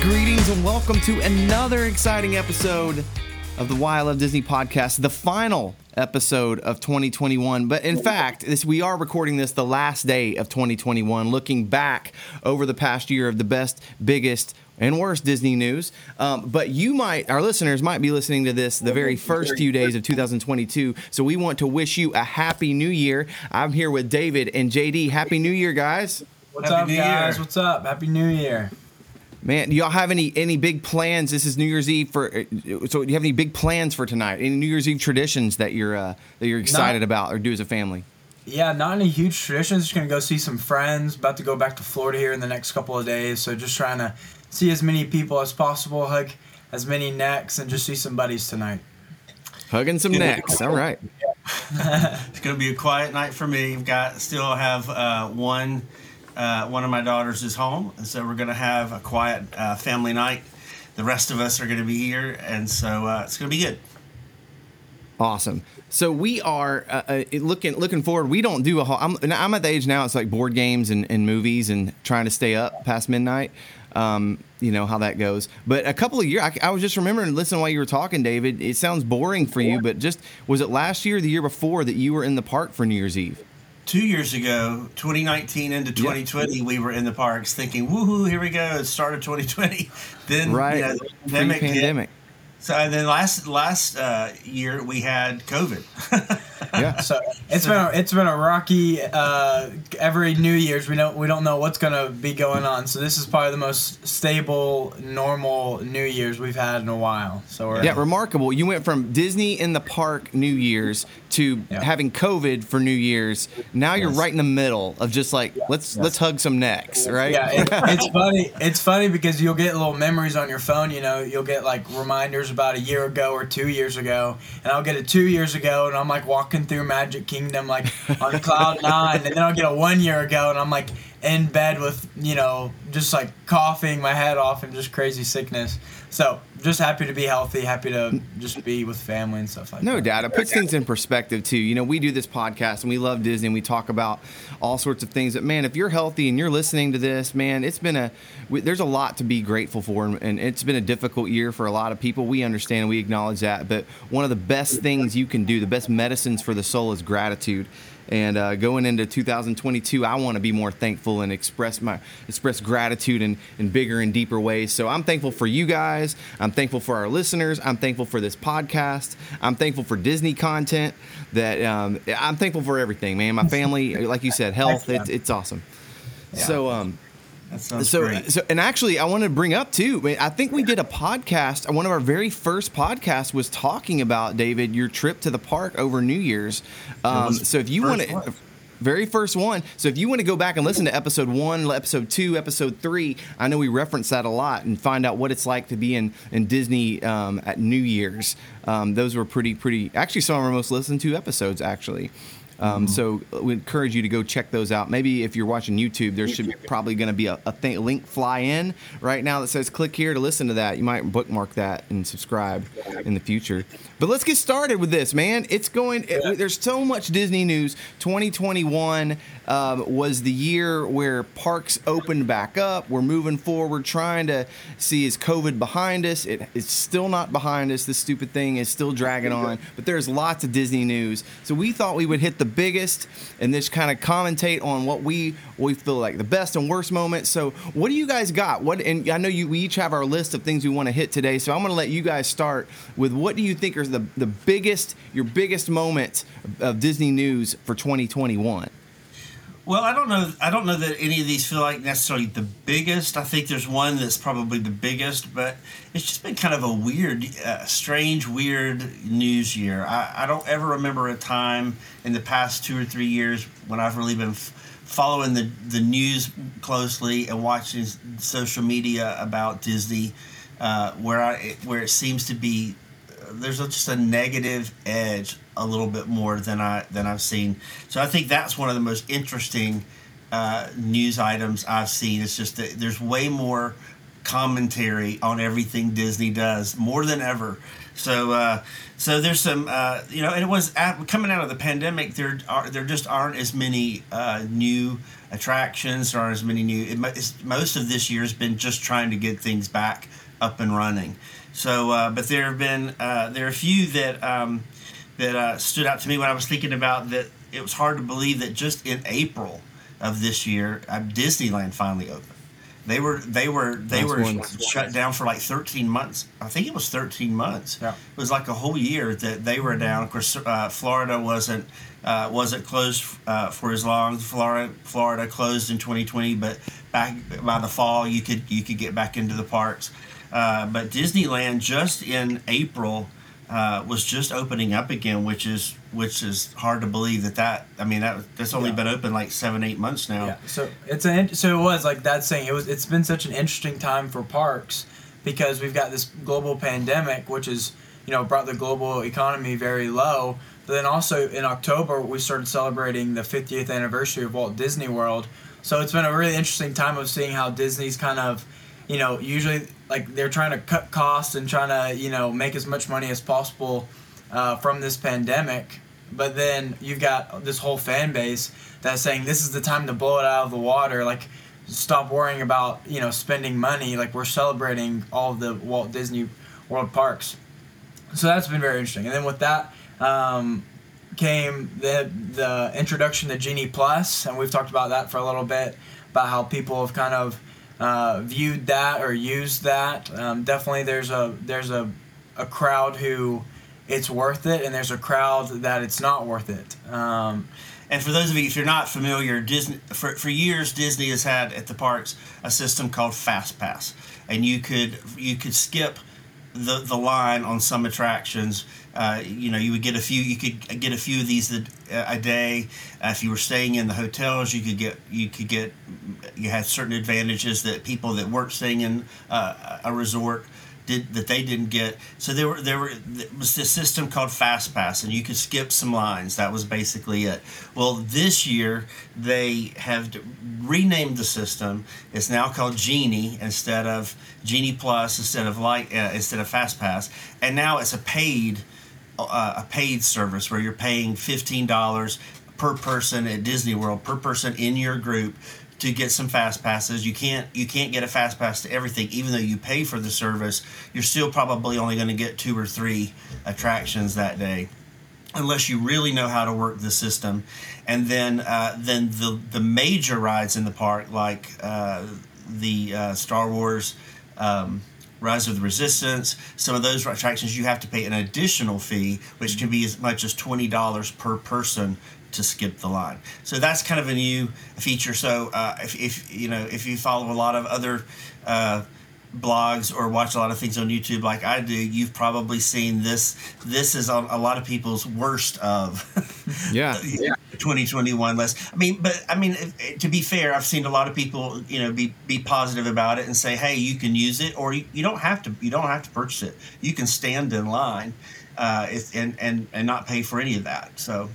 greetings, and welcome to another exciting episode of the Why I Love Disney podcast, the final episode of 2021. But in fact, this we are recording this the last day of 2021, looking back over the past year of the best, biggest, and worst Disney news. Um, but you might, our listeners might be listening to this the very first few days of 2022. So we want to wish you a happy new year. I'm here with David and JD. Happy New Year, guys. What's Happy up, New guys? Year. What's up? Happy New Year. Man, do y'all have any any big plans? This is New Year's Eve for. uh, So, do you have any big plans for tonight? Any New Year's Eve traditions that you're uh, that you're excited about or do as a family? Yeah, not any huge traditions. Just gonna go see some friends. About to go back to Florida here in the next couple of days. So just trying to see as many people as possible, hug as many necks, and just see some buddies tonight. Hugging some necks. All right. It's going to be a quiet night for me. I've got still have uh, one uh, one of my daughters is home, and so we're going to have a quiet uh, family night. The rest of us are going to be here, and so uh, it's going to be good. Awesome. So we are uh, uh, looking looking forward. We don't do a whole. I'm, I'm at the age now. It's like board games and, and movies and trying to stay up past midnight. Um, you know how that goes. But a couple of years, I, I was just remembering listening while you were talking, David. It sounds boring for you, but just was it last year, or the year before, that you were in the park for New Year's Eve? Two years ago, 2019 into 2020, we were in the parks thinking, "Woohoo! Here we go! It started 2020." Then Right. you know, the pandemic hit. Pre-pandemic. So and then last last uh, year we had COVID. Yeah. So it's been a, it's been a rocky. Uh, every New Year's we don't we don't know what's gonna be going on. So this is probably the most stable, normal New Year's we've had in a while. So we're Yeah, remarkable. You went from Disney in the park New Year's to Yeah. having COVID for New Year's. Now you're right in the middle of just like let's let's hug some necks, right? Yeah, it, it's funny. It's funny because you'll get little memories on your phone. You know, you'll get like reminders about a year ago or two years ago, and I'll get a two years ago, and I'm like walking through Magic Kingdom like on cloud nine, and then I'll get a one year ago, and I'm like in bed with you know just like coughing my head off and just crazy sickness. So just happy to be healthy, happy to just be with family and stuff like No that. No doubt. It puts things in perspective too. You know, we do this podcast and we love Disney and we talk about all sorts of things. But man, if you're healthy and you're listening to this, man, it's been a we, there's a lot to be grateful for, and, and it's been a difficult year for a lot of people. We understand, and we acknowledge that. But one of the best things you can do, the best medicines for the soul, is gratitude. And uh, going into 2022, I want to be more thankful and express my express gratitude in, in bigger and deeper ways. So I'm thankful for you guys. I'm thankful for our listeners. I'm thankful for this podcast. I'm thankful for Disney content. That um, I'm thankful for everything, man. My family, like you said, health. It's, it's awesome. So um, so, great. so, and actually, I want to bring up too. I think we did a podcast. One of our very first podcasts was talking about David your trip to the park over New Year's. Um, so, if you want to, one. very first one. So, if you want to go back and listen to episode one, episode two, episode three, I know we reference that a lot and find out what it's like to be in in Disney um, at New Year's. Um, those were pretty, pretty. Actually, some of our most listened to episodes actually. Um, so we encourage you to go check those out. Maybe if you're watching YouTube, there should probably going to be a, a thing, link fly in right now that says click here to listen to that. You might bookmark that and subscribe in the future. But let's get started with this, man. It's going. It, there's so much Disney news. 2021 um, was the year where parks opened back up. We're moving forward, trying to see is COVID behind us. It, it's still not behind us. This stupid thing is still dragging on. But there's lots of Disney news. So we thought we would hit the biggest and just kind of commentate on what we we feel like the best and worst moments. So what do you guys got? What and I know you we each have our list of things we want to hit today. So I'm to let you guys start with what do you think are the the biggest your biggest moment of Disney news for 2021? Well, I don't know. I don't know that any of these feel like necessarily the biggest. I think there's one that's probably the biggest, but it's just been kind of a weird, uh, strange, weird news year. I, I don't ever remember a time in the past two or three years when I've really been f- following the, the news closely and watching social media about Disney, uh, where I where it seems to be there's a, just a negative edge a little bit more than I than I've seen. So I think that's one of the most interesting uh, news items I've seen. It's just that there's way more commentary on everything Disney does more than ever. So, uh, so there's some, uh, you know, and it was at, coming out of the pandemic. There are there just aren't as many uh, new attractions. There aren't as many new. It, most of this year has been just trying to get things back up and running. So, uh, but there have been uh, there are a few that um, that uh, stood out to me when I was thinking about that. It was hard to believe that just in April of this year, Disneyland finally opened. They were they were they were shut down for like 13 months. I think it was 13 months. Yeah. It was like a whole year that they were down. Of course, uh, Florida wasn't uh, wasn't closed uh, for as long. Florida Florida closed in 2020, but back by the fall you could you could get back into the parks. Uh, but Disneyland just in April uh, was just opening up again, which is which is hard to believe that that I mean that that's only yeah. been open like seven eight months now. Yeah. So it's an so it was like that saying it was it's been such an interesting time for parks because we've got this global pandemic which is you know brought the global economy very low. But then also in October we started celebrating the 50th anniversary of Walt Disney World. So it's been a really interesting time of seeing how Disney's kind of you know usually like they're trying to cut costs and trying to you know make as much money as possible uh, from this pandemic. But then you've got this whole fan base that's saying this is the time to blow it out of the water. Like, stop worrying about you know spending money. Like we're celebrating all the Walt Disney World parks. So that's been very interesting. And then with that um, came the the introduction to Genie Plus, and we've talked about that for a little bit about how people have kind of uh, viewed that or used that. Um, definitely, there's a there's a a crowd who it's worth it, and there's a crowd that it's not worth it. Um, and for those of you, if you're not familiar, Disney for, for years Disney has had at the parks a system called Fast Pass, and you could you could skip the the line on some attractions. Uh, you know, you would get a few. You could get a few of these a, a day. Uh, if you were staying in the hotels, you could get you could get you had certain advantages that people that weren't staying in uh, a resort did that they didn't get. So there were there were there was this system called Fast Pass, and you could skip some lines. That was basically it. Well, this year they have renamed the system. It's now called Genie instead of Genie Plus instead of like uh, instead of Fast Pass, and now it's a paid uh, a paid service where you're paying fifteen dollars per person at Disney World per person in your group to get some fast passes. You can't you can't get a fast pass to everything, even though you pay for the service. You're still probably only going to get two or three attractions that day, unless you really know how to work the system. And then uh, then the the major rides in the park, like uh, the uh, Star Wars. Um, Rise of the Resistance. Some of those attractions you have to pay an additional fee, which can be as much as twenty dollars per person to skip the line. So that's kind of a new feature. So uh, if, if you know if you follow a lot of other uh, blogs or watch a lot of things on YouTube like I do, you've probably seen this. This is a, a lot of people's worst of yeah. yeah. 2021 list. I mean, but I mean, to be fair, I've seen a lot of people, you know, be be positive about it and say, "Hey, you can use it, or you, you don't have to. You don't have to purchase it. You can stand in line, uh, and and and not pay for any of that." So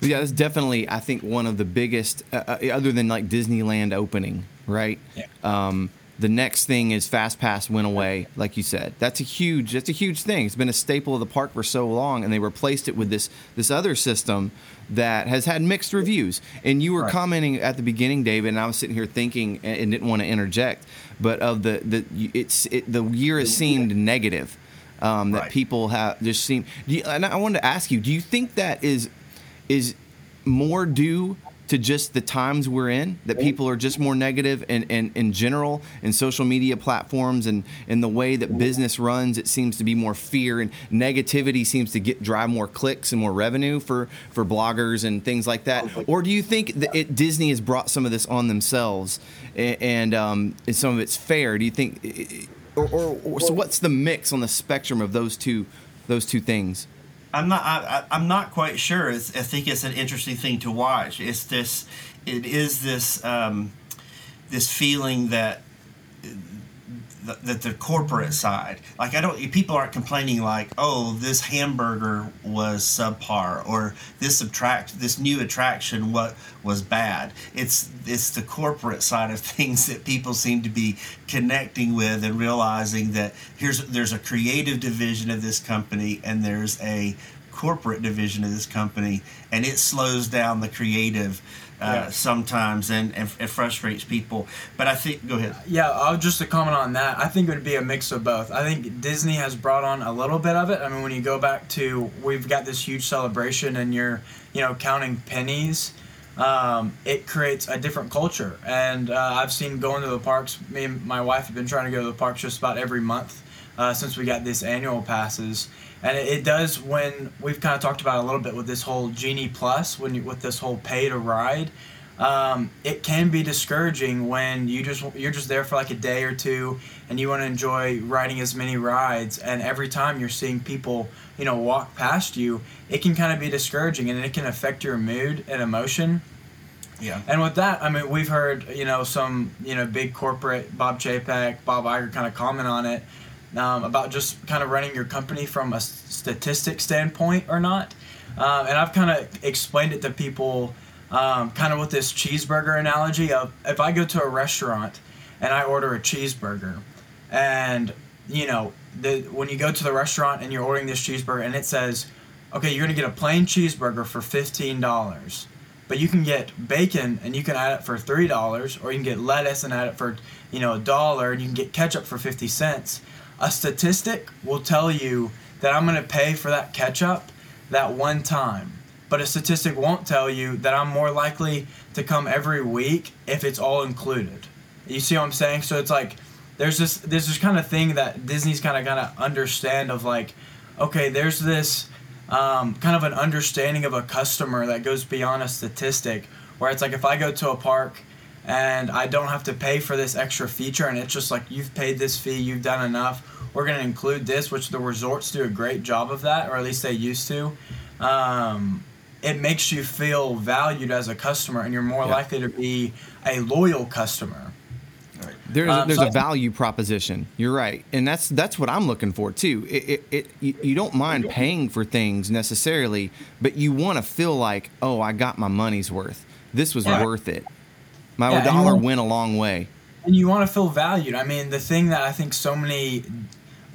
yeah, that's definitely I think one of the biggest, uh, uh, other than like Disneyland opening, right? Yeah. Um, the next thing is Fast Pass went away, like you said. That's a huge. That's a huge thing. It's been a staple of the park for so long, and they replaced it with this this other system that has had mixed reviews. And you were right. commenting at the beginning, David, and I was sitting here thinking and didn't want to interject, but of the the it's it, the year has seemed negative. Um, that right. people have just seen. You, and I wanted to ask you: Do you think that is is more due to just the times we're in that people are just more negative and, and in general in social media platforms and in the way that business runs it seems to be more fear and negativity seems to get drive more clicks and more revenue for for bloggers and things like that. Or do you think that it, disney has brought some of this on themselves and, and, um, and some of it's fair? Do you think or, or, or so what's the mix on the spectrum of those two those two things I'm not. I, am not quite sure. It's, I think it's an interesting thing to watch. It's this. It is this. Um, this feeling that the, that the corporate side. Like I don't, people aren't complaining like, oh, this hamburger was subpar or this attract this new attraction what was bad. It's it's the corporate side of things that people seem to be connecting with and realizing that here's there's a creative division of this company and there's a corporate division of this company and it slows down the creative yeah. sometimes and, and it frustrates people. But I think, go ahead. Yeah, I'll just to comment on that. I think it would be a mix of both. I think Disney has brought on a little bit of it. I mean, when you go back to we've got this huge celebration and you're, you know, counting pennies. Um, it creates a different culture, and uh, I've seen going to the parks. Me and my wife have been trying to go to the parks just about every month uh, since we got this annual passes and it, it, does when we've kind of talked about a little bit with this whole genie plus when you, with this whole pay to ride. Um, it can be discouraging when you just you're just there for like a day or two and you want to enjoy riding as many rides. And every time you're seeing people you know walk past you it can kind of be discouraging and it can affect your mood and emotion. Yeah. And with that, I mean, we've heard, you know, some, you know, big corporate, Bob Chapek, Bob Iger kind of comment on it um, about just kind of running your company from a statistic standpoint or not. Um, and I've kind of explained it to people um, kind of with this cheeseburger analogy of if I go to a restaurant and I order a cheeseburger and you know the, when you go to the restaurant and you're ordering this cheeseburger and it says okay you're going to get a plain cheeseburger for $15 but you can get bacon and you can add it for $3 or you can get lettuce and add it for you know a dollar and you can get ketchup for 50 cents a statistic will tell you that I'm going to pay for that ketchup that one time. But a statistic won't tell you that I'm more likely to come every week if it's all included. You see what I'm saying? So it's like there's this there's this kind of thing that Disney's kind of gotta understand of like, okay, there's this um, kind of an understanding of a customer that goes beyond a statistic. Where it's like if I go to a park and I don't have to pay for this extra feature. And it's just like you've paid this fee, you've done enough. We're going to include this, which the resorts do a great job of that, or at least they used to. Um, it makes you feel valued as a customer, and you're more yeah. likely to be a loyal customer. There's um, there's so a value proposition. You're right, and that's that's what I'm looking for too. It, it, it you, you don't mind paying for things necessarily, but you want to feel like, oh, I got my money's worth. This was yeah. worth it. My yeah, dollar went a long way. And you want to feel valued. I mean, the thing that I think so many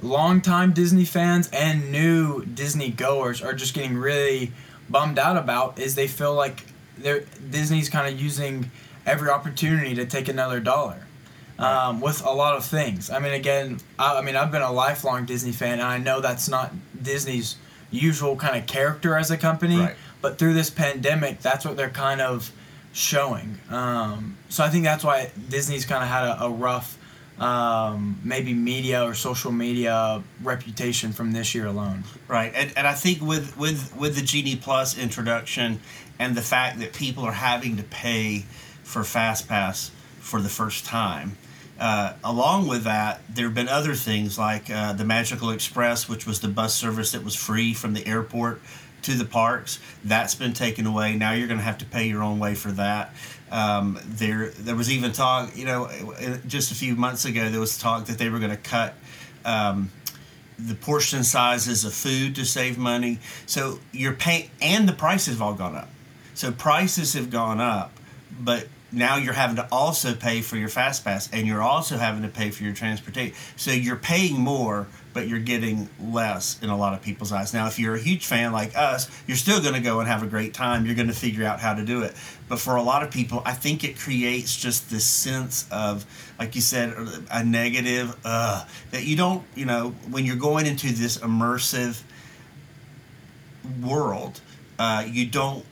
longtime Disney fans and new Disney goers are just getting really bummed out about is they feel like they're Disney's kind of using every opportunity to take another dollar. Um, with a lot of things. I mean, again, I, I, mean, I've been a lifelong Disney fan, and I know that's not Disney's usual kind of character as a company. Right. But through this pandemic, that's what they're kind of showing. Um, so I think that's why Disney's kind of had a, a rough, um, maybe media or social media reputation from this year alone. Right, and, and I think with with with the Genie Plus introduction and the fact that people are having to pay for Fast Pass for the first time. Uh, along with that, there have been other things like uh, the Magical Express, which was the bus service that was free from the airport to the parks. That's been taken away. Now you're going to have to pay your own way for that. Um, there, there was even talk. You know, just a few months ago, there was talk that they were going to cut. Um, the portion sizes of food to save money. So you're paying, and the prices have all gone up. So prices have gone up, but now you're having to also pay for your fast pass and you're also having to pay for your transportation so you're paying more but you're getting less in a lot of people's eyes. Now if you're a huge fan like us you're still going to go and have a great time. You're going to figure out how to do it. But for a lot of people i think it creates just this sense of like you said a negative uh, that you don't you know when you're going into this immersive world uh, you don't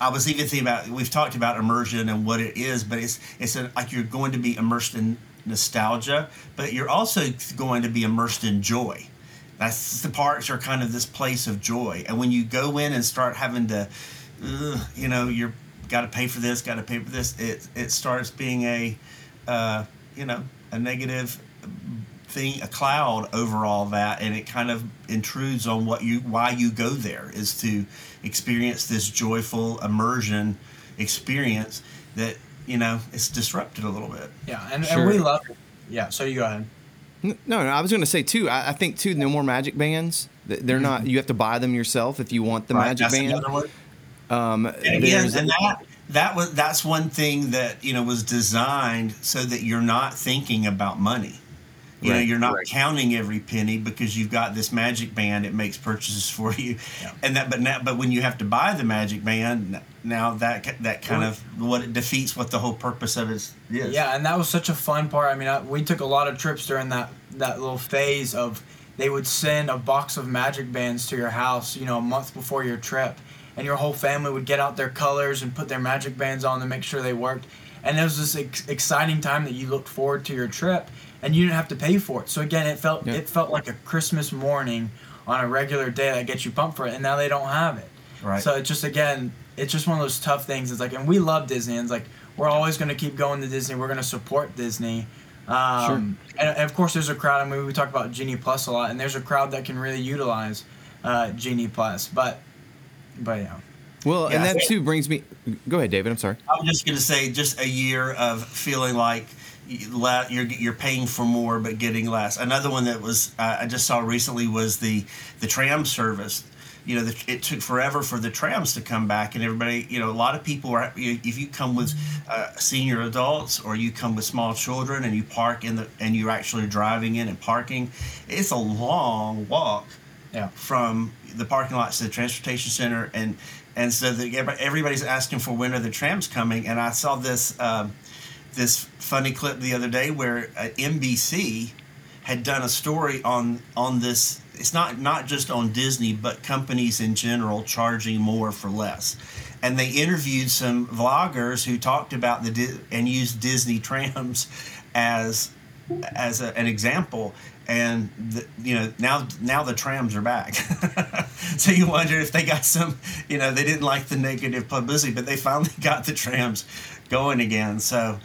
I was even thinking about we've talked about immersion and what it is, but it's it's a, like you're going to be immersed in nostalgia, but you're also going to be immersed in joy. That's the parks are kind of this place of joy, and when you go in and start having to, you know, you're got to pay for this, got to pay for this. It it starts being a, uh, you know, a negative thing, a cloud over all that, and it kind of intrudes on what you why you go there is to experience this joyful immersion experience that you know it's disrupted a little bit. Yeah, and, sure. and we love it. Yeah, so you go ahead. No, no, I was going to say too. I, I, think too. No more magic bands. They're mm-hmm. not. You have to buy them yourself if you want the right, magic band. Um, and again, and that that was that's one thing that you know was designed so that you're not thinking about money. You right, know, you're not right. counting every penny because you've got this magic band. It makes purchases for you, yeah. and that. But now, but when you have to buy the magic band, now that that kind of what it defeats what the whole purpose of it is. Yeah, and that was such a fun part. I mean, I, we took a lot of trips during that that little phase of they would send a box of magic bands to your house, you know, a month before your trip, and your whole family would get out their colors and put their magic bands on to make sure they worked. And it was this ex- exciting time that you looked forward to your trip and you didn't have to pay for it. So again, it felt yeah. it felt like a Christmas morning on a regular day that gets you pumped for it, and now they don't have it. Right. So it's just again, it's just one of those tough things. It's like, and we love Disney, and it's like we're always going to keep going to Disney. We're going to support Disney. Um, sure. and, and, of course, there's a crowd. I mean, we talk about Genie Plus a lot, and there's a crowd that can really utilize uh, Genie Plus. But, but yeah. Well, yeah, and that too brings me. Go ahead, David. I'm sorry. I was just going to say, just a year of feeling like you're you're paying for more but getting less. Another one that was uh, I just saw recently was the the tram service. You know, the, it took forever for the trams to come back, and everybody, you know, a lot of people are. If you come with uh, senior adults or you come with small children and you park in the and you're actually driving in and parking, it's a long walk. Yeah. From the parking lots to the transportation center, and and so the, everybody's asking for when are the trams coming, and I saw this. Um, this funny clip the other day where uh, NBC had done a story on on this. It's not not just on Disney, but companies in general charging more for less. And they interviewed some vloggers who talked about the and used Disney trams as as a, an example. And the, you know now now the trams are back, so you wonder if they got some you know they didn't like the negative publicity, but they finally got the trams going again. So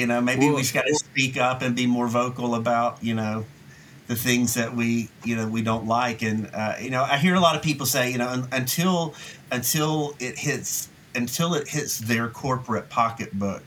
you know, maybe well, we just got to speak up and be more vocal about, you know, the things that we, you know, we don't like. And uh, you know, I hear a lot of people say, you know, until until it hits until it hits their corporate pocketbook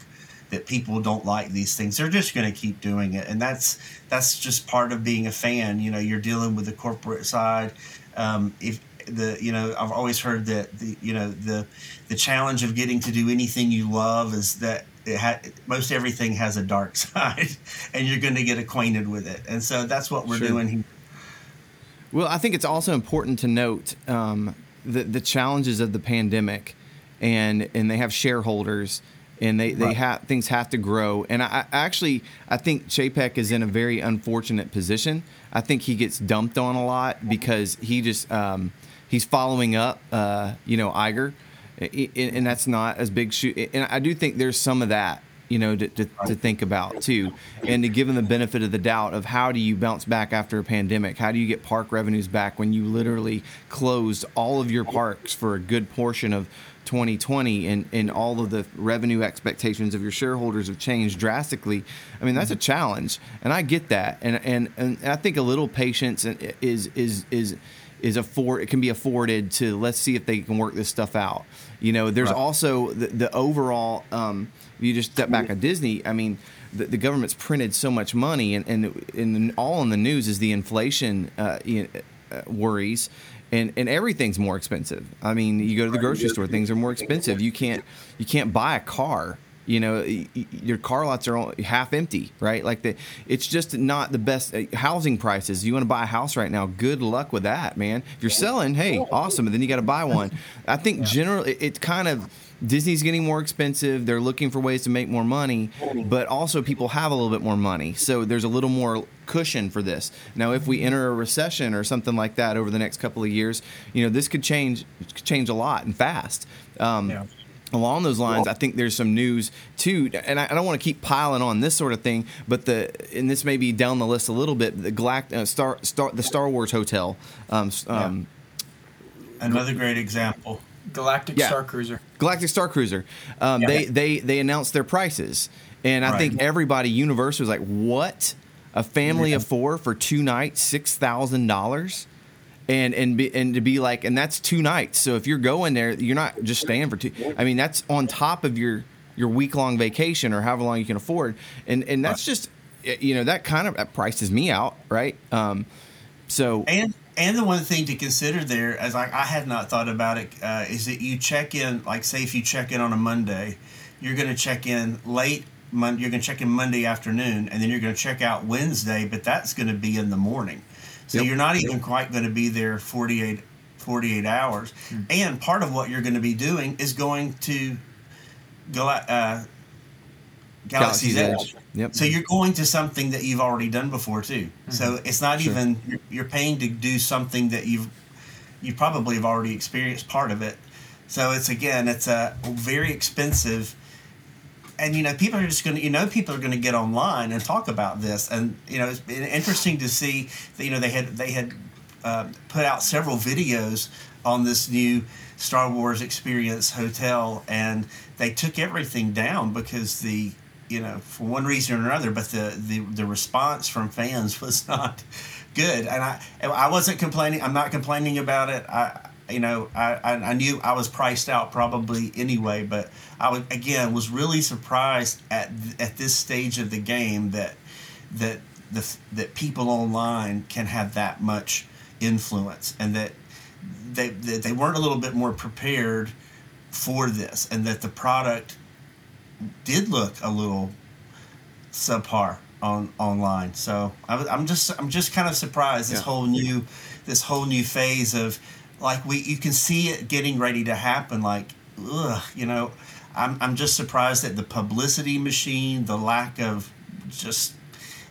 that people don't like these things they're just going to keep doing it. And that's that's just part of being a fan. You know you're dealing with the corporate side. Um, if the you know I've always heard that the you know the the challenge of getting to do anything you love is that it ha- most everything has a dark side, and you're going to get acquainted with it. And so that's what we're sure. doing here. Well, I think it's also important to note um, the the challenges of the pandemic, and and they have shareholders, and they they right. have things have to grow. And I, I actually I think Chapek is in a very unfortunate position. I think he gets dumped on a lot because he just um, he's following up, uh, you know, Iger and that's not as big shoot. And I do think there's some of that, you know, to, to, to, think about too, and to give them the benefit of the doubt of how do you bounce back after a pandemic? How do you get park revenues back when you literally closed all of your parks for a good portion of 2020 and, and all of the revenue expectations of your shareholders have changed drastically. I mean, that's a challenge, and I get that, and and, and I think a little patience is is is is afford it can be afforded to let's see if they can work this stuff out. You know, there's right. also the, the overall. Um, you just step back at Disney. I mean, the, the, government's printed so much money, and and, and all in the news is the inflation uh, you know, uh, worries. And, and everything's more expensive. I mean, you go to the grocery store, things are more expensive. You can't you can't buy a car you know your car lots are half empty right like the it's just not the best uh, housing prices you want to buy a house right now good luck with that man if you're selling hey awesome and then you got to buy one i think yeah. generally it, it kind of Disney's getting more expensive. They're looking for ways to make more money, but also people have a little bit more money. So there's a little more cushion for this. Now, if we enter a recession or something like that over the next couple of years, you know, this could change change a lot and fast. Um, yeah along those lines, I think there's some news too, and I, I, don't want to keep piling on this sort of thing, but the and this may be down the list a little bit. The Galact- uh, Star, Star the Star Wars Hotel, um, um, another great example. Galactic yeah. Star Cruiser. Galactic Star Cruiser. Um, yeah. They they they announced their prices, and I right. think everybody Universal was like, "What? A family yeah. of four for two nights, six thousand dollars?" And and be, and to be like and that's two nights so if you're going there you're not just staying for two i mean that's on top of your your week long vacation or however long you can afford and and that's just you know that kind of that prices me out, right? Um, so and and the one thing to consider there, as I, I had not thought about it, uh, is that you check in. Like, say, if you check in on a Monday, you're going to check in late. Mon- you're going to check in Monday afternoon, and then you're going to check out Wednesday, but that's going to be in the morning. So Yep. you're not even quite going to be there 48, 48 hours. And part of what you're going to be doing is going to go out. Uh, Galaxy's, Edge. Yep. So you're going to something that you've already done before too. So it's not Sure. even you're, you're paying to do something that you've you probably have already experienced part of it. So it's again it's a very expensive. And you know people are just going to you know people are going to get online and talk about this. And you know it's been interesting to see that you know they had they had uh, put out several videos on this new Star Wars Experience hotel and they took everything down because the you know for one reason or another but the the, the response from fans was not good. And I I wasn't complaining I'm not complaining about it. I you know I, I, knew I was priced out probably anyway but I was, again was really surprised at at this stage of the game that that the that people online can have that much influence and that they that they weren't a little bit more prepared for this and that the product did look a little subpar on online so I, I'm just I'm just kind of surprised this Yeah. whole new this whole new phase of like we you can see it getting ready to happen like ugh you know I'm, I'm just surprised at the publicity machine the lack of just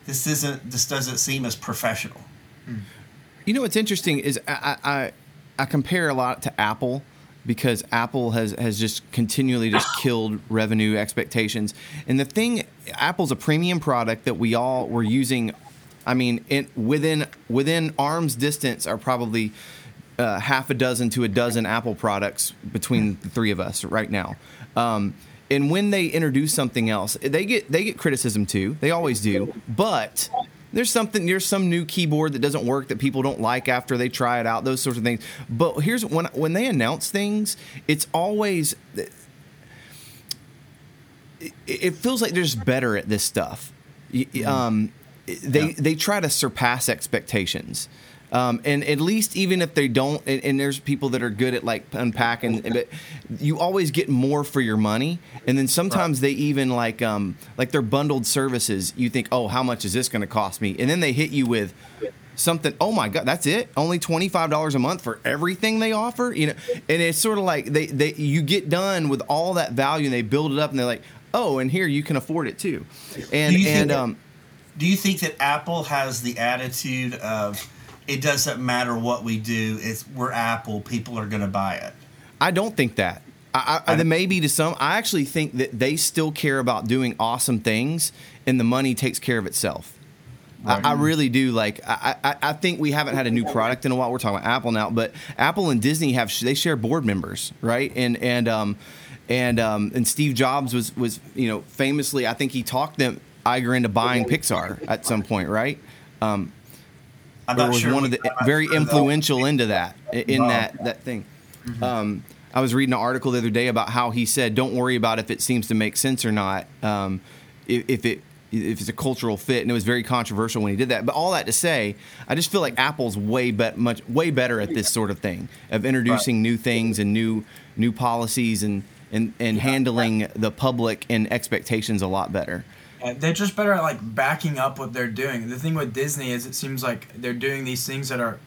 this isn't this doesn't seem as professional hmm. You know what's interesting is I, I I- I compare a lot to Apple because Apple has has just continually just killed revenue expectations. And the thing, Apple's a premium product that we all were using. I mean, in, within within arm's distance are probably uh, half a dozen to a dozen Apple products between the three of us right now. Um, and when they introduce something else, they get they get criticism too. They always do. But there's something there's some new keyboard that doesn't work that people don't like after they try it out. Those sorts of things. But here's when when they announce things, it's always it, it feels like they're just better at this stuff. Um, they they try to surpass expectations. Um, and at least even if they don't, and, and there's people that are good at like unpacking, but you always get more for your money. And then sometimes they even like um, like their bundled services. You think, oh, how much is this going to cost me? And then they hit you with something. Oh my god, that's it? Only twenty five dollars a month for everything they offer? You know, and it's sort of like they they you get done with all that value and they build it up and they're like, oh, and here you can afford it too. And Do you think and that- um, Do you think that Apple has the attitude of it doesn't matter what we do, it's we're Apple, people are going to buy it? I don't think that. I, I, I maybe to some. I actually think that they still care about doing awesome things, and the money takes care of itself. I, I really do. Like I, I, I think we haven't had a new product in a while. We're talking about Apple now, but Apple and Disney have they share board members, right? And and um and um and Steve Jobs was was you know famously I think he talked them Iger into buying Pixar at some point, right? Um, I'm not was sure. one of the very sure, though. influential into that in that that thing. Um, I was reading an article the other day about how he said, "Don't worry about if it seems to make sense or not. Um, if, if it if it's a cultural fit." And it was very controversial when he did that. But all that to say, I just feel like Apple's way bet much way better at this sort of thing of introducing new things and new new policies and and, and handling the public and expectations a lot better. They're just better at like backing up what they're doing. The thing with Disney is it seems like they're doing these things that are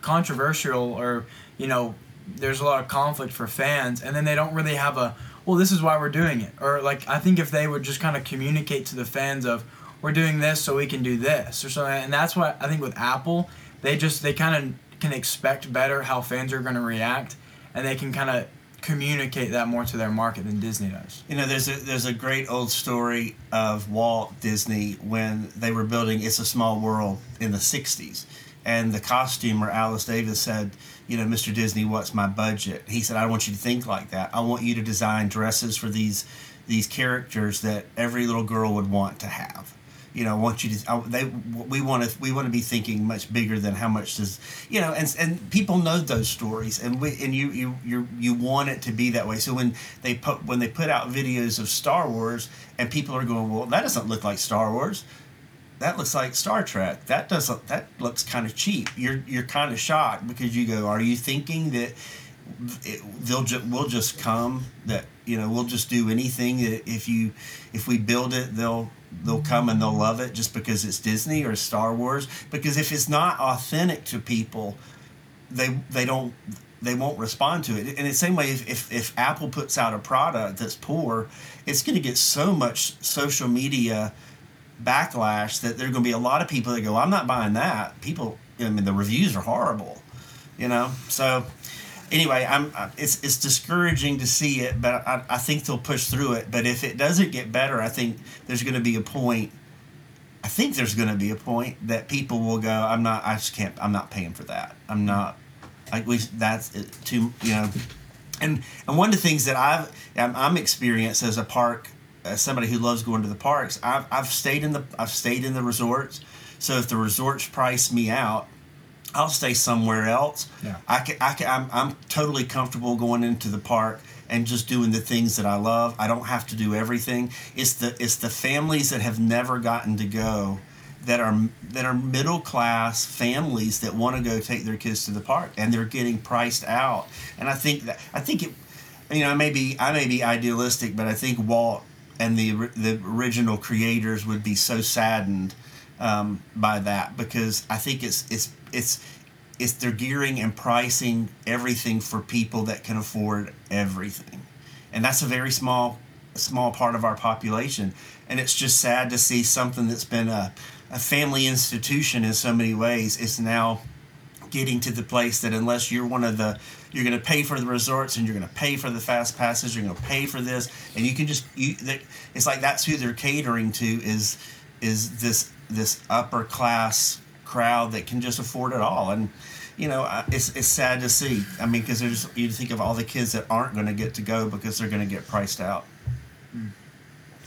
controversial or you know there's a lot of conflict for fans and then they don't really have a well this is why we're doing it or like I think if they would just kind of communicate to the fans of we're doing this so we can do this or something and that's why I think with Apple they just they kind of can expect better how fans are going to react and they can kind of communicate that more to their market than Disney does. You know, there's a there's a great old story of Walt Disney when they were building It's a Small World in the '60s, and the costumer Alice Davis said, "You know, Mr. Disney, what's my budget?" He said, "I want you to think like that. I want you to design dresses for these these characters that every little girl would want to have." You know, I want you to. I, they we want to we want to be thinking much bigger than how much does you know, and and people know those stories, and we and you you you you want it to be that way. So when they put when they put out videos of Star Wars, and people are going, well, that doesn't look like Star Wars. that looks like Star Trek. That doesn't. That looks kind of cheap. You're you're kind of shocked because you go, are you thinking that it, they'll just we'll just come that you know we'll just do anything that if you if we build it they'll they'll come and they'll love it just because it's Disney or Star Wars because if it's not authentic to people they they don't they won't respond to it. In the same way, if, if, if Apple puts out a product that's poor, it's going to get so much social media backlash that there are going to be a lot of people that go, I'm not buying that. People, I mean, the reviews are horrible, you know? So, anyway, I'm it's it's discouraging to see it, but I, I think they'll push through it. But if it doesn't get better, I think there's going to be a point. I think there's going to be a point that people will go. I'm not. I just can't. I'm not paying for that. I'm not. Like we. That's too. You know. And and one of the things that I've I'm, I'm experienced as a park as somebody who loves going to the parks. I've I've stayed in the I've stayed in the resorts. So if the resorts price me out, I'll stay somewhere else. Yeah. I can, I can, I'm, I'm totally comfortable going into the park and just doing the things that I love. I don't have to do everything. It's the it's the families that have never gotten to go that are that are middle class families that want to go take their kids to the park and they're getting priced out. And I think that I think it you know, I may be I may be idealistic, but I think Walt and the the original creators would be so saddened um, by that because I think it's it's it's it's they're gearing and pricing everything for people that can afford everything, and that's a very small small part of our population, and it's just sad to see something that's been a a family institution in so many ways is now getting to the place that unless you're one of the you're going to pay for the resorts and you're going to pay for the fast passes you're going to pay for this and you can just you it's like that's who they're catering to is is this this upper class crowd that can just afford it all and you know it's, it's sad to see i mean because there's you think of all the kids that aren't going to get to go because they're going to get priced out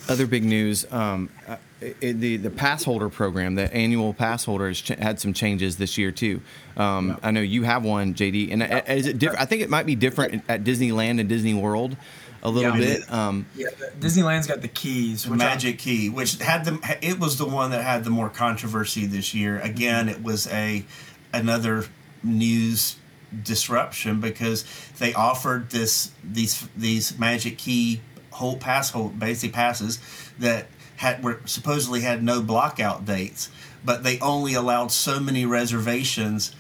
other big news um, uh, it, the the pass holder program, the annual pass holder has ch- had some changes this year too. Um, yeah. I know you have one, JD, and uh, is it different? I think it might be different at Disneyland and Disney World a little yeah, bit. Um, yeah, Disneyland's got the keys, the Magic I, Key, which had the it was the one that had the more controversy this year. Again, it was a another news disruption because they offered this these these Magic Key whole pass hold basic passes that had were supposedly had no blockout dates, but they only allowed so many reservations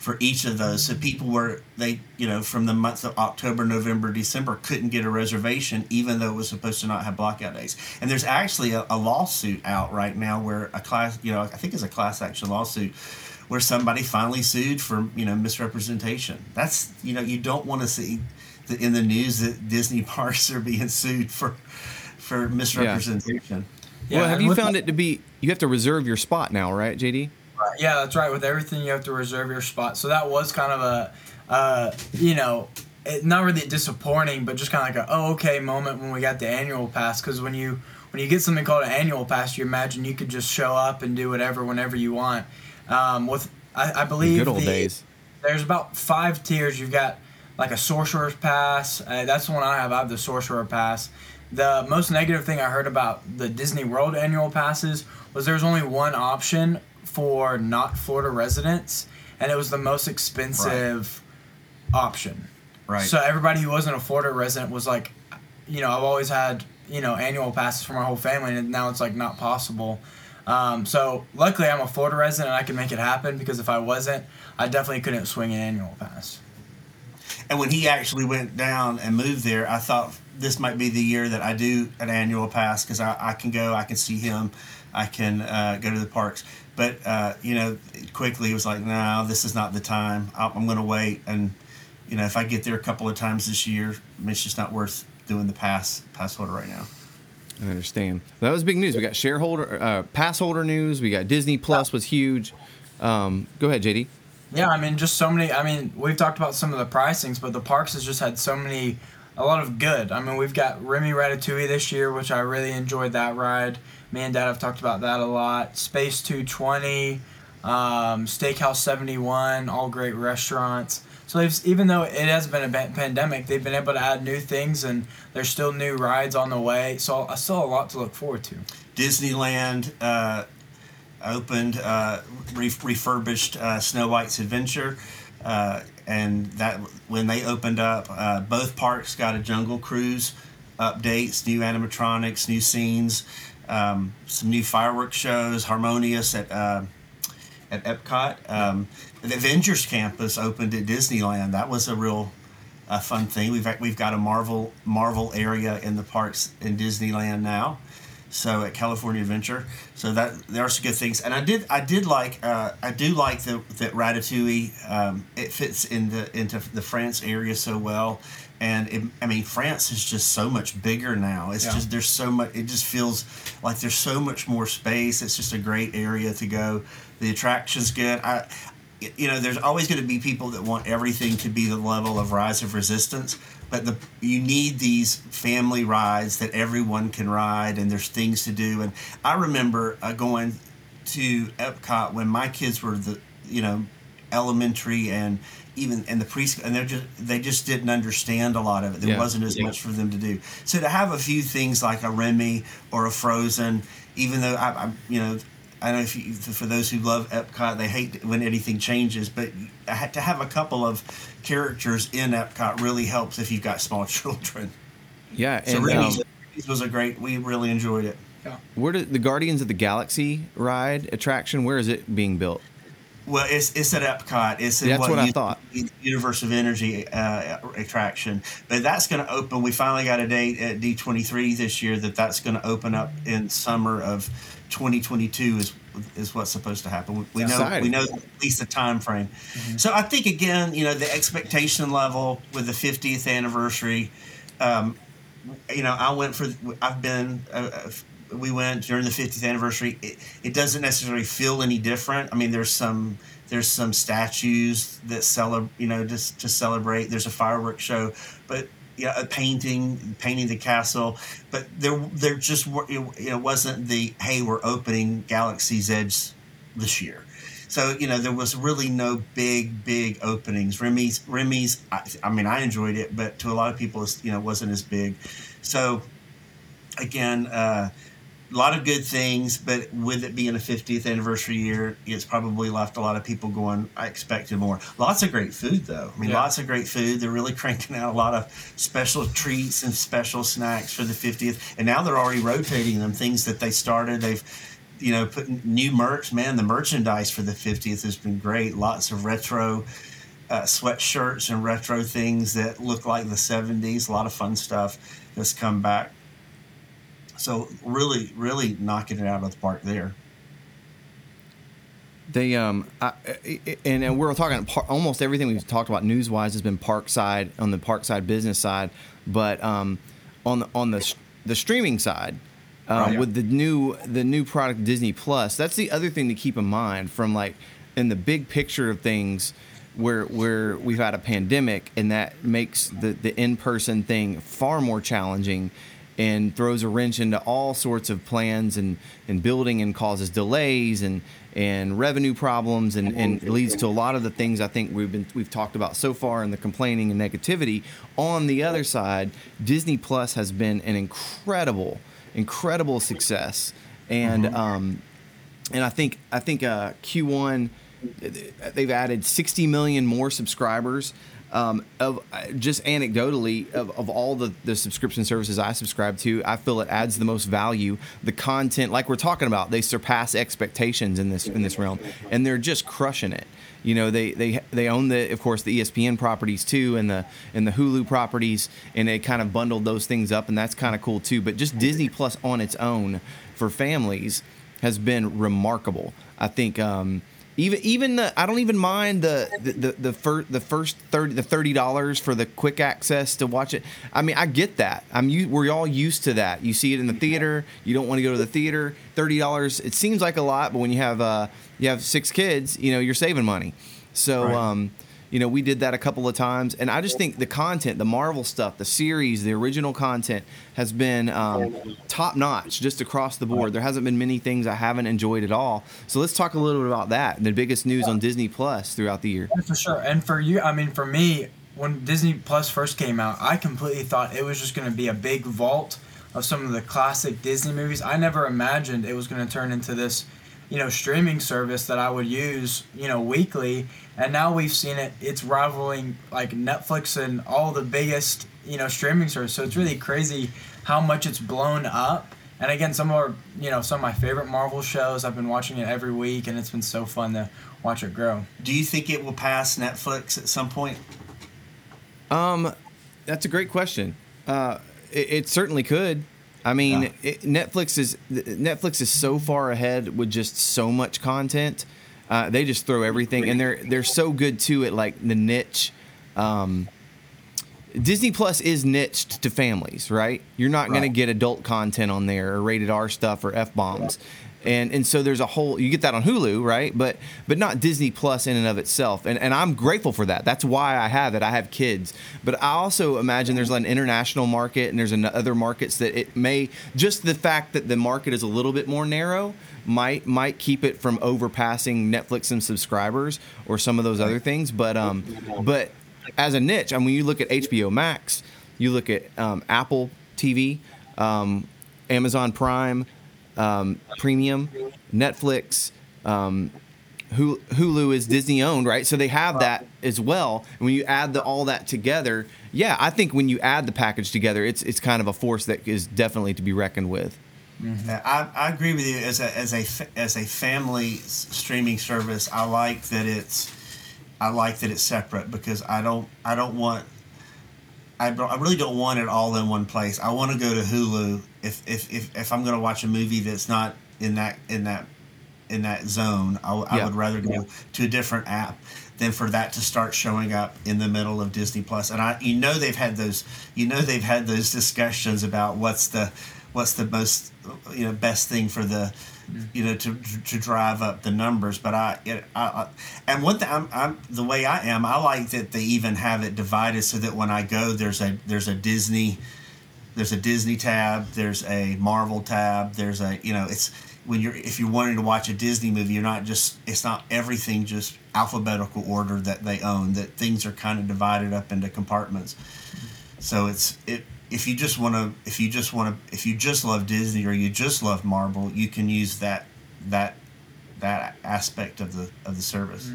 for each of those. So people were they you know from the month of October, November, December couldn't get a reservation even though it was supposed to not have blockout days. And there's actually a, a lawsuit out right now where a class you know I think it's a class action lawsuit where somebody finally sued for you know misrepresentation. That's you know you don't want to see the, in the news that Disney parks are being sued for for misrepresentation. Yeah. well, have you found it to be you have to reserve your spot now, right, JD? Yeah, that's right. With everything, you have to reserve your spot. So that was kind of a, uh, you know, it, not really disappointing, but just kind of like a oh okay moment when we got the annual pass. Because when you when you get something called an annual pass, you imagine you could just show up and do whatever whenever you want. Um, with I, I believe the good old the, days. There's about five tiers. You've got like a sorcerer's pass. Uh, that's the one I have. I have the sorcerer pass. The most negative thing I heard about the Disney World annual passes was there's only one option for not Florida residents, and it was the most expensive right. option. Right. So everybody who wasn't a Florida resident was like, you know, I've always had you know annual passes for my whole family, and now it's like not possible. Um, so luckily, I'm a Florida resident, and I can make it happen because if I wasn't, I definitely couldn't swing an annual pass. And when he actually went down and moved there, I thought this might be the year that I do an annual pass because I, I can go, I can see him, I can uh, go to the parks. But uh, you know, quickly it was like, no, this is not the time. I'm going to wait, and you know, if I get there a couple of times this year, it's just not worth doing the pass pass holder right now. I understand. That was big news. We got shareholder uh, pass holder news. We got Disney Plus was huge. Um, go ahead, JD. Yeah, I mean, just so many. I mean, we've talked about some of the pricings, but the parks has just had so many a lot of good. I mean, we've got Remy Ratatouille this year, which I really enjoyed that ride. Me and Dad have talked about that a lot. Space 220, um, Steakhouse 71, all great restaurants. So even though it has been a pandemic, they've been able to add new things, and there's still new rides on the way. So I still have a lot to look forward to. Disneyland. Uh, opened uh, re- refurbished uh, Snow White's Adventure, uh, and that when they opened up, uh, both parks got a Jungle Cruise updates, new animatronics, new scenes, um, some new fireworks shows, Harmonious at uh, at Epcot. Um, the Avengers campus opened at Disneyland. That was a real uh, fun thing. We've we've got a Marvel Marvel area in the parks in Disneyland now. So at California Adventure, so that there are some good things, and I did I did like uh, I do like the that Ratatouille um, it fits in the into the France area so well, and it, I mean France is just so much bigger now. It's Yeah. just there's so much. It just feels like there's so much more space. It's just a great area to go. The attraction's good. I, you know, there's always going to be people that want everything to be the level of Rise of Resistance, but the you need these family rides that everyone can ride, and there's things to do. And I remember uh, going to Epcot when my kids were the you know elementary and even and the preschool and they just they just didn't understand a lot of it there Yeah. wasn't as Yeah. much for them to do so to have a few things like a remy or a frozen even though I, I you know I don't know if you, for those who love Epcot, they hate when anything changes, but I had to have a couple of characters in Epcot really helps if you've got small children. Yeah, So and Remy's, um, Remy's was a great. We really enjoyed it. Yeah. where did the Guardians of the Galaxy ride attraction? Where is it being built? Well, it's it's at Epcot. It's in That's what I you- thought. Universe of Energy uh, attraction, but that's going to open. We finally got a date at D twenty three this year that that's going to open up in summer of twenty twenty two is is what's supposed to happen. We, know Exciting. we know at least the time frame. So I think again, you know, the expectation level with the fiftieth anniversary. Um, you know, I went for. I've been. Uh, uh, we went during the 50th anniversary. It, it doesn't necessarily feel any different. I mean, there's some there's some statues that celebrate. You know, just to celebrate. There's a fireworks show, but yeah, a painting painting the castle. But there there just you know wasn't the hey we're opening Galaxy's Edge this year. So you know there was really no big big openings. Remy's Remy's. I, I mean I enjoyed it, but to a lot of people, you know, wasn't as big. So again, uh, a lot of good things, but with it being a 50th anniversary year, it's probably left a lot of people going. I expected more. Lots of great food though. I mean, Yeah. lots of great food. They're really cranking out a lot of special treats and special snacks for the 50th, and now they're already rotating them. Things that they started, they've you know, putting new merch. Man, the merchandise for the 50th has been great. Lots of retro uh, sweatshirts and retro things that look like the 70s. A lot of fun stuff that's come back. So really, really knocking it out of the park there. They um, I, and, and we're talking par- almost everything we've talked about news wise has been park side on the park side business side, but um, on the on the the streaming side. Uh, Right. With the new the new product Disney Plus, that's the other thing to keep in mind from like in the big picture of things, where where we've had a pandemic and that makes the the in person thing far more challenging, and throws a wrench into all sorts of plans and and building and causes delays and and revenue problems and, and leads to a lot of the things I think we've been we've talked about so far in the complaining and negativity. On the other side, Disney Plus has been an incredible, incredible success, and um, and I think I think uh, Q1 they've added 60 million more subscribers. Um, of uh, just anecdotally of, of all the, the subscription services I subscribe to, I feel it adds the most value. The content, like we're talking about, they surpass expectations in this in this realm, and they're just crushing it. You know, they they they own the, of course, the ESPN properties too, and the and the Hulu properties, and they kind of bundled those things up, and that's kind of cool too. But just Disney Plus on its own for families has been remarkable. I think um, even even the I don't even mind the the the, the, fir- the first thirty the thirty dollars for the quick access to watch it. I mean, I get that. I'm we're all used to that. You see it in the theater. You don't want to go to the theater. Thirty dollars. It seems like a lot, but when you have uh you have six kids, you know you're saving money. So Right. um, you know, we did that a couple of times, and I just think the content, the Marvel stuff, the series, the original content has been um, top notch just across the board. There hasn't been many things I haven't enjoyed at all. So let's talk a little bit about that. The biggest news on Disney Plus throughout the year. For sure. And for you, I mean, for me, when Disney Plus first came out, I completely thought it was just going to be a big vault of some of the classic Disney movies. I never imagined it was going to turn into this you know, streaming service that I would use, you know, weekly. And now we've seen it, it's rivaling like Netflix and all the biggest, you know, streaming services. So it's really crazy how much it's blown up. And again, some of our, you know, some of my favorite Marvel shows, I've been watching it every week and it's been so fun to watch it grow. Do you think it will pass Netflix at some point? Um, that's a great question. Uh, it, it certainly could. I mean, Yeah. it, Netflix is Netflix is so far ahead with just so much content. Uh, they just throw everything, and they're they're so good too at like the niche. Um, Disney Plus is niched to families, right? You're not going to get adult content on there or rated R stuff or f bombs, and and so there's a whole you get that on Hulu, right? But but not Disney Plus in and of itself, and and I'm grateful for that. That's why I have it. I have kids, but I also imagine there's an international market and there's an, other markets that it may just the fact that the market is a little bit more narrow might might keep it from overpassing Netflix and subscribers or some of those other things. But um, but as a niche, I mean, you look at HBO Max, you look at um, Apple TV, um, Amazon Prime, um, Premium, Netflix. Um, Hulu is Disney owned, right? So they have that as well. And when you add the, all that together, yeah, I think when you add the package together, it's it's kind of a force that is definitely to be reckoned with. Yeah, I, I agree with you. As a as a as a family streaming service, I like that it's I like that it's separate because I don't I don't want I, I really don't want it all in one place. I want to go to Hulu if if, if, if I'm going to watch a movie that's not in that in that in that zone. I Yeah. would rather go to a different app than for that to start showing up in the middle of Disney Plus. And I, you know, they've had those, you know, they've had those discussions about what's the, what's the most, you know, best thing for the, Mm-hmm. you know, to to drive up the numbers. But I, I, I and one thing, I'm, I'm the way I am. I like that they even have it divided so that when I go, there's a there's a Disney there's a Disney tab, there's a Marvel tab, there's a you know it's when you're if you're wanting to watch a Disney movie, you're not just it's not everything just alphabetical order that they own. That things are kind of divided up into compartments. So it's it if you just want to if you just want to if you just love Disney or you just love Marvel, you can use that that that aspect of the of the service.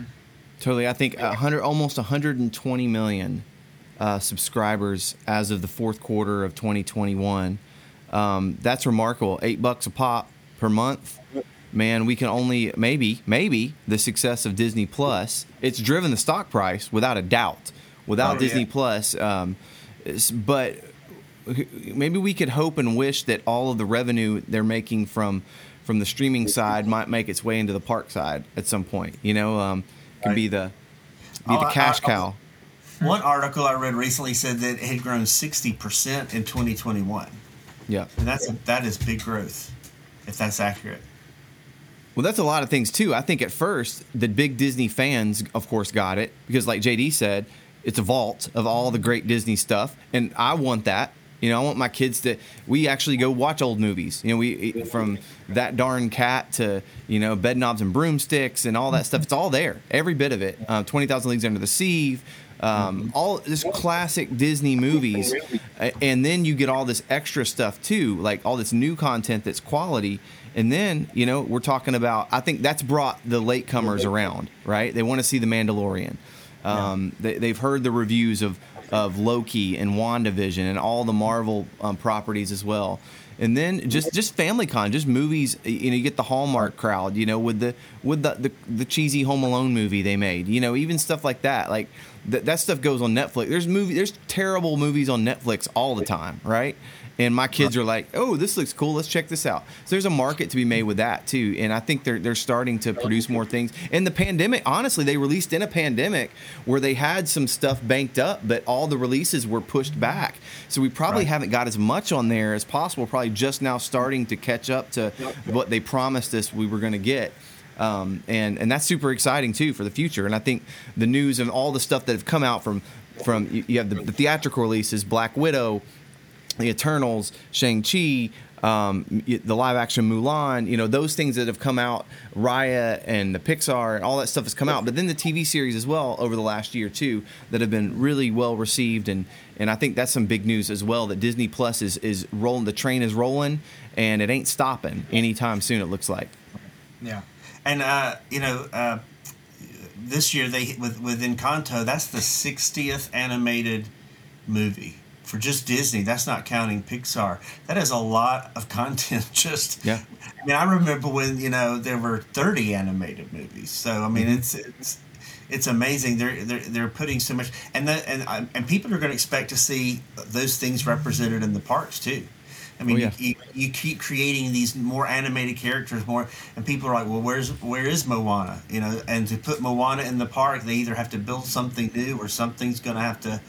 Totally. I think a hundred, almost 120 million uh, subscribers as of the fourth quarter of 2021. Um, that's remarkable. Eight bucks a pop per month. Man, we can only maybe maybe the success of Disney Plus. It's driven the stock price without a doubt. Without Oh, Disney yeah. Plus, um, but maybe we could hope and wish that all of the revenue they're making from from the streaming side might make its way into the park side at some point. You know, um, could be the be Oh, the cash I- cow. One article I read recently said that it had grown sixty percent in 2021. Yeah. And that's that is big growth, if that's accurate. Well, that's a lot of things too. I think at first the big Disney fans, of course, got it because, like JD said, it's a vault of all the great Disney stuff, and I want that. You know, I want my kids to. We actually go watch old movies. You know, we from that darn cat to you know Bedknobs and Broomsticks and all that stuff. It's all there, every bit of it. Um, Twenty Thousand Leagues Under the Sea, um, all this classic Disney movies, and then you get all this extra stuff too, like all this new content that's quality. And then, you know, we're talking about, I think that's brought the latecomers around, right? They want to see The Mandalorian. Um, they, they've heard the reviews of, of Loki and WandaVision and all the Marvel um, properties as well. And then just, just family con, just movies. You know, you get the Hallmark crowd. You know, with the with the, the, the cheesy Home Alone movie they made. You know, even stuff like that. Like th- that stuff goes on Netflix. There's movie. There's terrible movies on Netflix all the time, right? And my kids are like, "Oh, this looks cool. Let's check this out." So there's a market to be made with that too, and I think they're they're starting to produce more things. And the pandemic, honestly, they released in a pandemic where they had some stuff banked up, but all the releases were pushed back. So we probably Right. haven't got as much on there as possible. Probably just now starting to catch up to what they promised us we were going to get. Um, and and that's super exciting too for the future. And I think the news and all the stuff that have come out from from you, you have the, the theatrical releases, Black Widow, the Eternals, Shang Chi, um, the live action Mulan, you know those things that have come out, Raya and the Pixar and all that stuff has come out. But then the TV series as well over the last year too that have been really well received and and I think that's some big news as well that Disney Plus is is rolling. The train is rolling and it ain't stopping anytime soon. It looks like. Yeah. and uh, you know, uh, this year they with with Encanto, that's the 60th animated movie for just Disney. That's not counting Pixar. That is a lot of content. Just Yeah. I mean, I remember when you know there were 30 animated movies. So I mean, Mhm. it's it's it's amazing. They're they're they're putting so much, and the, and and people are going to expect to see those things represented in the parks too. I mean, Oh, yeah. you, you, you keep creating these more animated characters, more, and people are like, well, where's where is Moana? You know, and to put Moana in the park, they either have to build something new or something's going to have to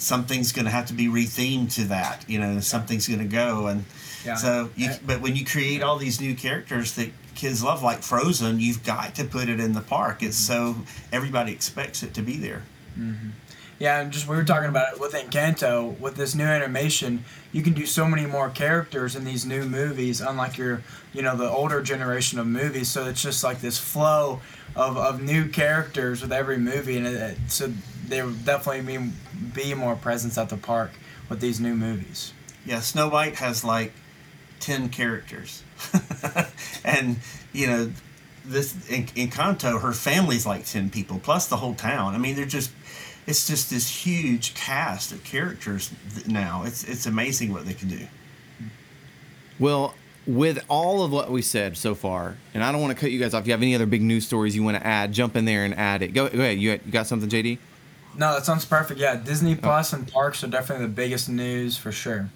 something's going to have to be rethemed to that. You know, something's going to go and. Yeah. So, you, but when you create all these new characters that kids love, like Frozen, you've got to put it in the park. It's mm-hmm. so everybody expects it to be there. Mm-hmm. Yeah, and just we were talking about it with Encanto. With this new animation, you can do so many more characters in these new movies, unlike your, you know, the older generation of movies. So it's just like this flow of, of new characters with every movie, and it, it- so there will definitely be be more presence at the park with these new movies. Yeah, Snow White has like ten characters, and you know, this in in Encanto, her family's like ten people plus the whole town. I mean, they're just. It's just this huge cast of characters now. It's it's amazing what they can do. Well, with all of what we said so far, and I don't want to cut you guys off. If you have any other big news stories you want to add, jump in there and add it. Go, go ahead. You, you got something, JD? No, that sounds perfect. Yeah, Disney Plus and parks are definitely the biggest news for sure.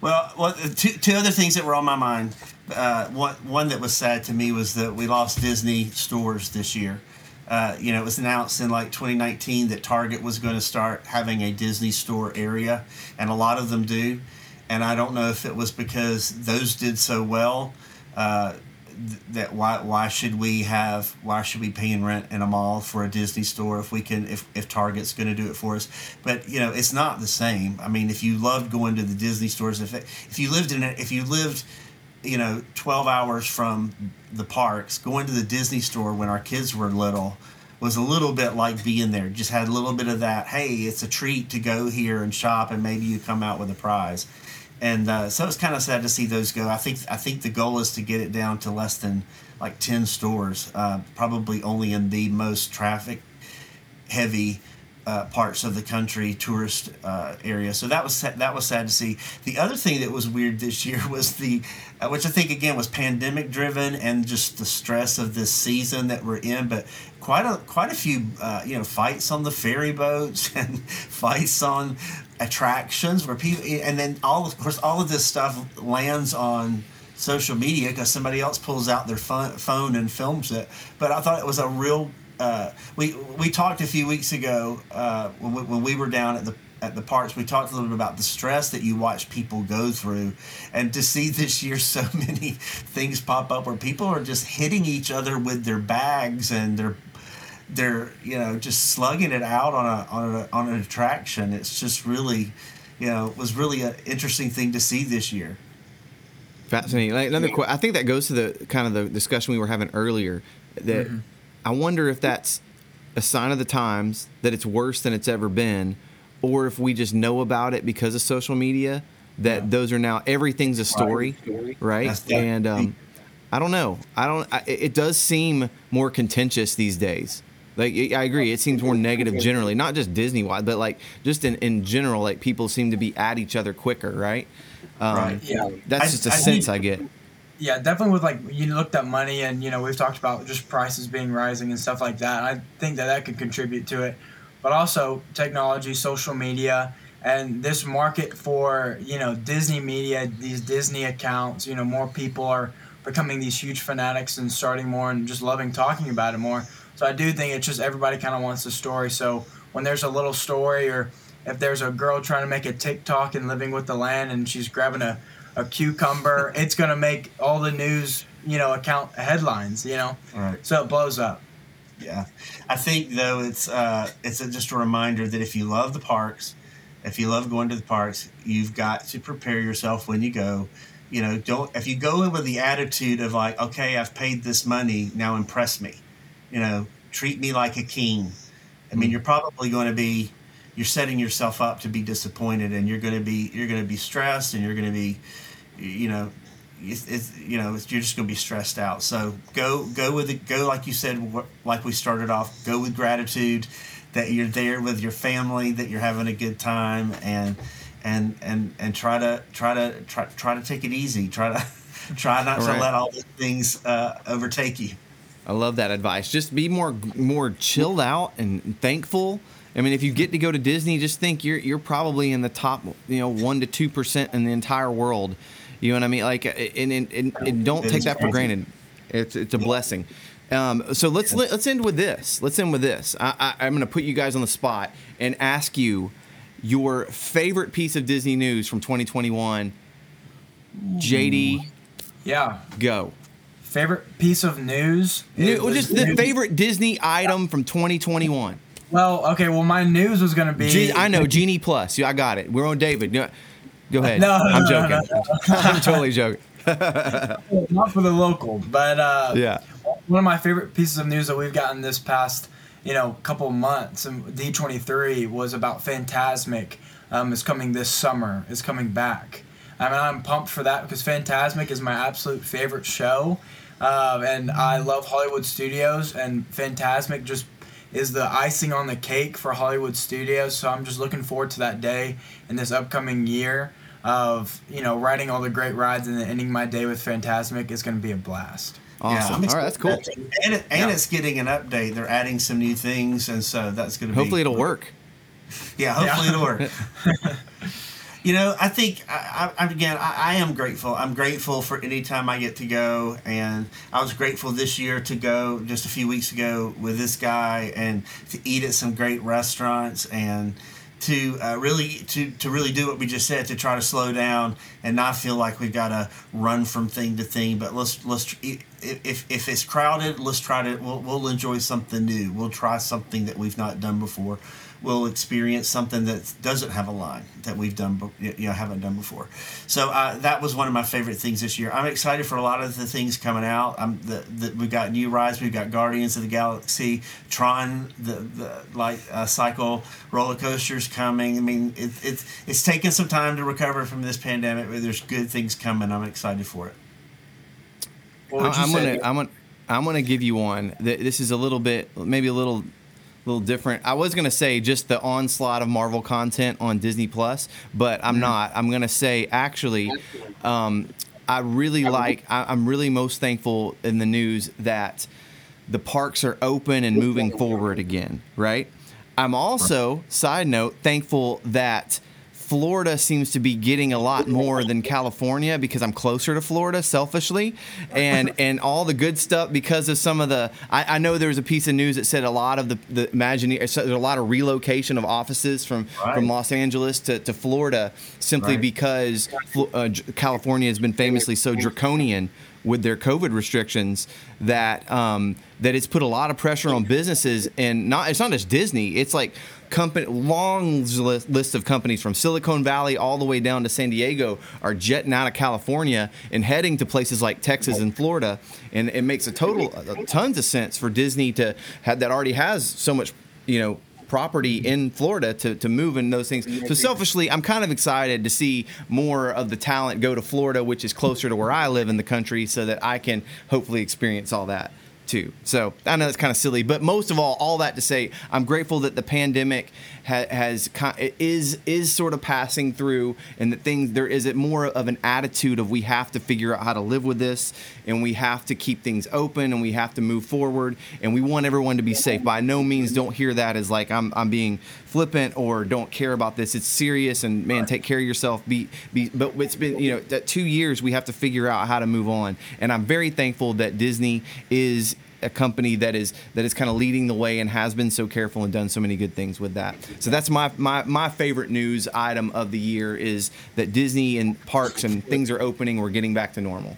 Well, well, two, two other things that were on my mind. Uh, one, one that was sad to me was that we lost Disney stores this year. Uh, you know, it was announced in like 2019 that Target was going to start having a Disney store area, and a lot of them do. And I don't know if it was because those did so well. Uh, th- that why why should we have why should we pay in rent in a mall for a Disney store if we can if, if Target's going to do it for us? But you know it's not the same. I mean if you loved going to the Disney stores if it, if you lived in it if you lived you know 12 hours from the parks going to the Disney store when our kids were little was a little bit like being there. Just had a little bit of that hey it's a treat to go here and shop and maybe you come out with a prize and uh, so it's kind of sad to see those go. I think I think the goal is to get it down to less than like ten stores, uh, probably only in the most traffic heavy uh, parts of the country, tourist uh, area. So that was that was sad to see. The other thing that was weird this year was the, uh, which I think again was pandemic driven and just the stress of this season that we're in, but. Quite a quite a few uh, you know fights on the ferry boats and fights on attractions where people and then all of course all of this stuff lands on social media because somebody else pulls out their phone, and films it. But I thought it was a real. Uh, we we talked a few weeks ago uh, when, we, when we were down at the at the parks. We talked a little bit about the stress that you watch people go through, and to see this year so many things pop up where people are just hitting each other with their bags and their they're you know just slugging it out on a on a on an attraction. It's just really, you know, it was really an interesting thing to see this year. Fascinating. Like another, que- I think that goes to the kind of the discussion we were having earlier. That I wonder if that's a sign of the times that it's worse than it's ever been, or if we just know about it because of social media. That Yeah. those are now everything's a story, right? That's the- and um, I don't know. I don't. I, it does seem more contentious these days. Like I agree, it seems more negative generally, not just Disney wide, but like just in, in general. Like people seem to be at each other quicker, right? Um, Right. Yeah. That's I- just a I sense think- I get. Yeah, definitely with like you looked at money and you know we've talked about just prices being rising and stuff like that. I think that that could contribute to it, but also technology, social media, and this market for you know Disney media, these Disney accounts. You know, more people are becoming these huge fanatics and starting more and just loving talking about it more. So I do think it's just everybody kind of wants a story. So when there's a little story or if there's a girl trying to make a TikTok and living with the land and she's grabbing a, a cucumber, it's going to make all the news, you know, account headlines, you know? Right. So it blows up. Yeah, I think though it's uh, it's a, just a reminder that if you love the parks, if you love going to the parks, you've got to prepare yourself when you go. You know, don't if you go in with the attitude of like, okay, I've paid this money, now impress me. You know, treat me like a king. I mean, you're probably going to be you're setting yourself up to be disappointed, and you're going to be you're going to be stressed, and you're going to be, you know, it's, it's you know it's, you're just going to be stressed out. So go go with it. Go like you said, like we started off. Go with gratitude that you're there with your family, that you're having a good time, and and and and try to try to try try to take it easy. Try to try not right. to let all these things uh, overtake you. I love that advice. Just be more more chilled out and thankful. I mean, if you get to go to Disney, just think you're you're probably in the top, you know, one to two percent in the entire world. You know what I mean? Like, and, and, and, and don't take that for granted. It's it's a blessing. Um, so let's let, us let us end with this. Let's end with this. I, I, I'm going to put you guys on the spot and ask you your favorite piece of Disney news from 2021. JD, yeah, go. Favorite piece of news? New, just the favorite Disney item from 2021. Well, okay. Well, my news was going to be. G- I know Genie Plus. Yeah, I got it. We're on David. Go ahead. No, I'm no, joking. No, I'm totally joking. Not for the local, but uh, yeah. One of my favorite pieces of news that we've gotten this past, you know, couple months, and D23 was about Fantasmic. Um, is coming this summer. Is coming back. I mean, I'm pumped for that because Fantasmic is my absolute favorite show. Um, and I love Hollywood Studios, and Fantasmic just is the icing on the cake for Hollywood Studios. So I'm just looking forward to that day in this upcoming year of you know riding all the great rides and then ending my day with Fantasmic is going to be a blast. Awesome. Yeah, all right, that's cool. And, it, and yeah. it's getting an update. They're adding some new things, and so that's going to be. Hopefully, it'll work. Yeah, hopefully yeah. it'll work. You know, I think I, I, again, I, I, am grateful. I'm grateful for any time I get to go, and I was grateful this year to go just a few weeks ago with this guy and to eat at some great restaurants and to uh, really to, to really do what we just said to try to slow down and not feel like we've got to run from thing to thing. But let's let's if if it's crowded, let's try to we'll, we'll enjoy something new. We'll try something that we've not done before will experience something that doesn't have a line that we've done, you know, haven't done before. So uh, that was one of my favorite things this year. I'm excited for a lot of the things coming out. I'm the, the we've got new rides. We've got Guardians of the Galaxy, Tron, the the like uh, cycle roller coasters coming. I mean, it, it's it's taken some time to recover from this pandemic, but there's good things coming. I'm excited for it. I'm gonna, I'm gonna, I'm gonna give you one. This is a little bit, maybe a little little different. I was gonna say just the onslaught of Marvel content on Disney Plus, but I'm mm-hmm. not. I'm gonna say actually, um, I really like. I, I'm really most thankful in the news that the parks are open and moving forward again. Right. I'm also, side note, thankful that Florida seems to be getting a lot more than California because I'm closer to Florida, selfishly, and and all the good stuff because of some of the. I, I know there was a piece of news that said a lot of the the Imagineer. There's a lot of relocation of offices from right. from Los Angeles to, to Florida simply right. because uh, California has been famously so draconian with their COVID restrictions that um, that it's put a lot of pressure on businesses and not it's not just Disney. It's like company long list of companies from Silicon Valley all the way down to San Diego are jetting out of California and heading to places like Texas and Florida, and it makes a total uh, tons of sense for Disney to have that already has so much you know property in Florida to, to move in those things. So selfishly, I'm kind of excited to see more of the talent go to Florida, which is closer to where I live in the country, so that I can hopefully experience all that too. So I know it's kind of silly, but most of all, all that to say, I'm grateful that the pandemic ha- has is is sort of passing through, and that things there is it more of an attitude of we have to figure out how to live with this, and we have to keep things open, and we have to move forward, and we want everyone to be safe. By no means don't hear that as like I'm I'm being flippant or don't care about this. It's serious, and man, take care of yourself. Be be. But it's been you know that two years we have to figure out how to move on, and I'm very thankful that Disney is a company that is that is kind of leading the way and has been so careful and done so many good things with that. So that's my my my favorite news item of the year is that Disney and parks and things are opening. We're getting back to normal.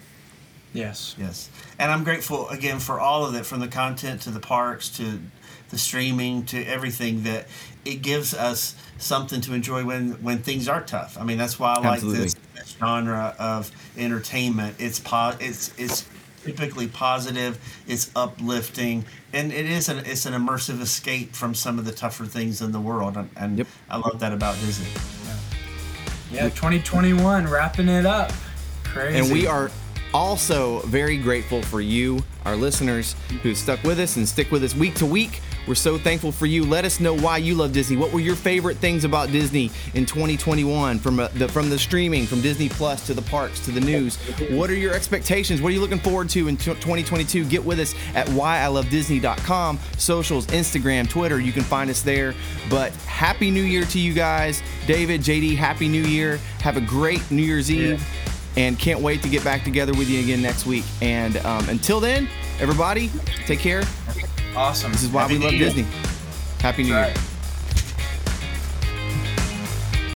Yes. Yes. And I'm grateful again for all of it, from the content to the parks to the streaming to everything that it gives us something to enjoy when when things are tough. I mean, that's why I like this, this genre of entertainment. It's po- it's it's typically positive. It's uplifting, and it is an it's an immersive escape from some of the tougher things in the world. And, and yep. I love that about Disney. Yeah. yeah, 2021 wrapping it up. Crazy. And we are also very grateful for you, our listeners, who stuck with us and stick with us week to week. We're so thankful for you. Let us know why you love Disney. What were your favorite things about Disney in 2021 from uh, the from the streaming, from Disney Plus to the parks to the news? What are your expectations? What are you looking forward to in 2022? Get with us at whyilovedisney.com, socials, Instagram, Twitter. You can find us there. But happy New Year to you guys. David, JD, happy New Year. Have a great New Year's Eve. And can't wait to get back together with you again next week. And um, until then, everybody, take care. Awesome. This is why Happy we love. Disney. Happy New That's Year. right.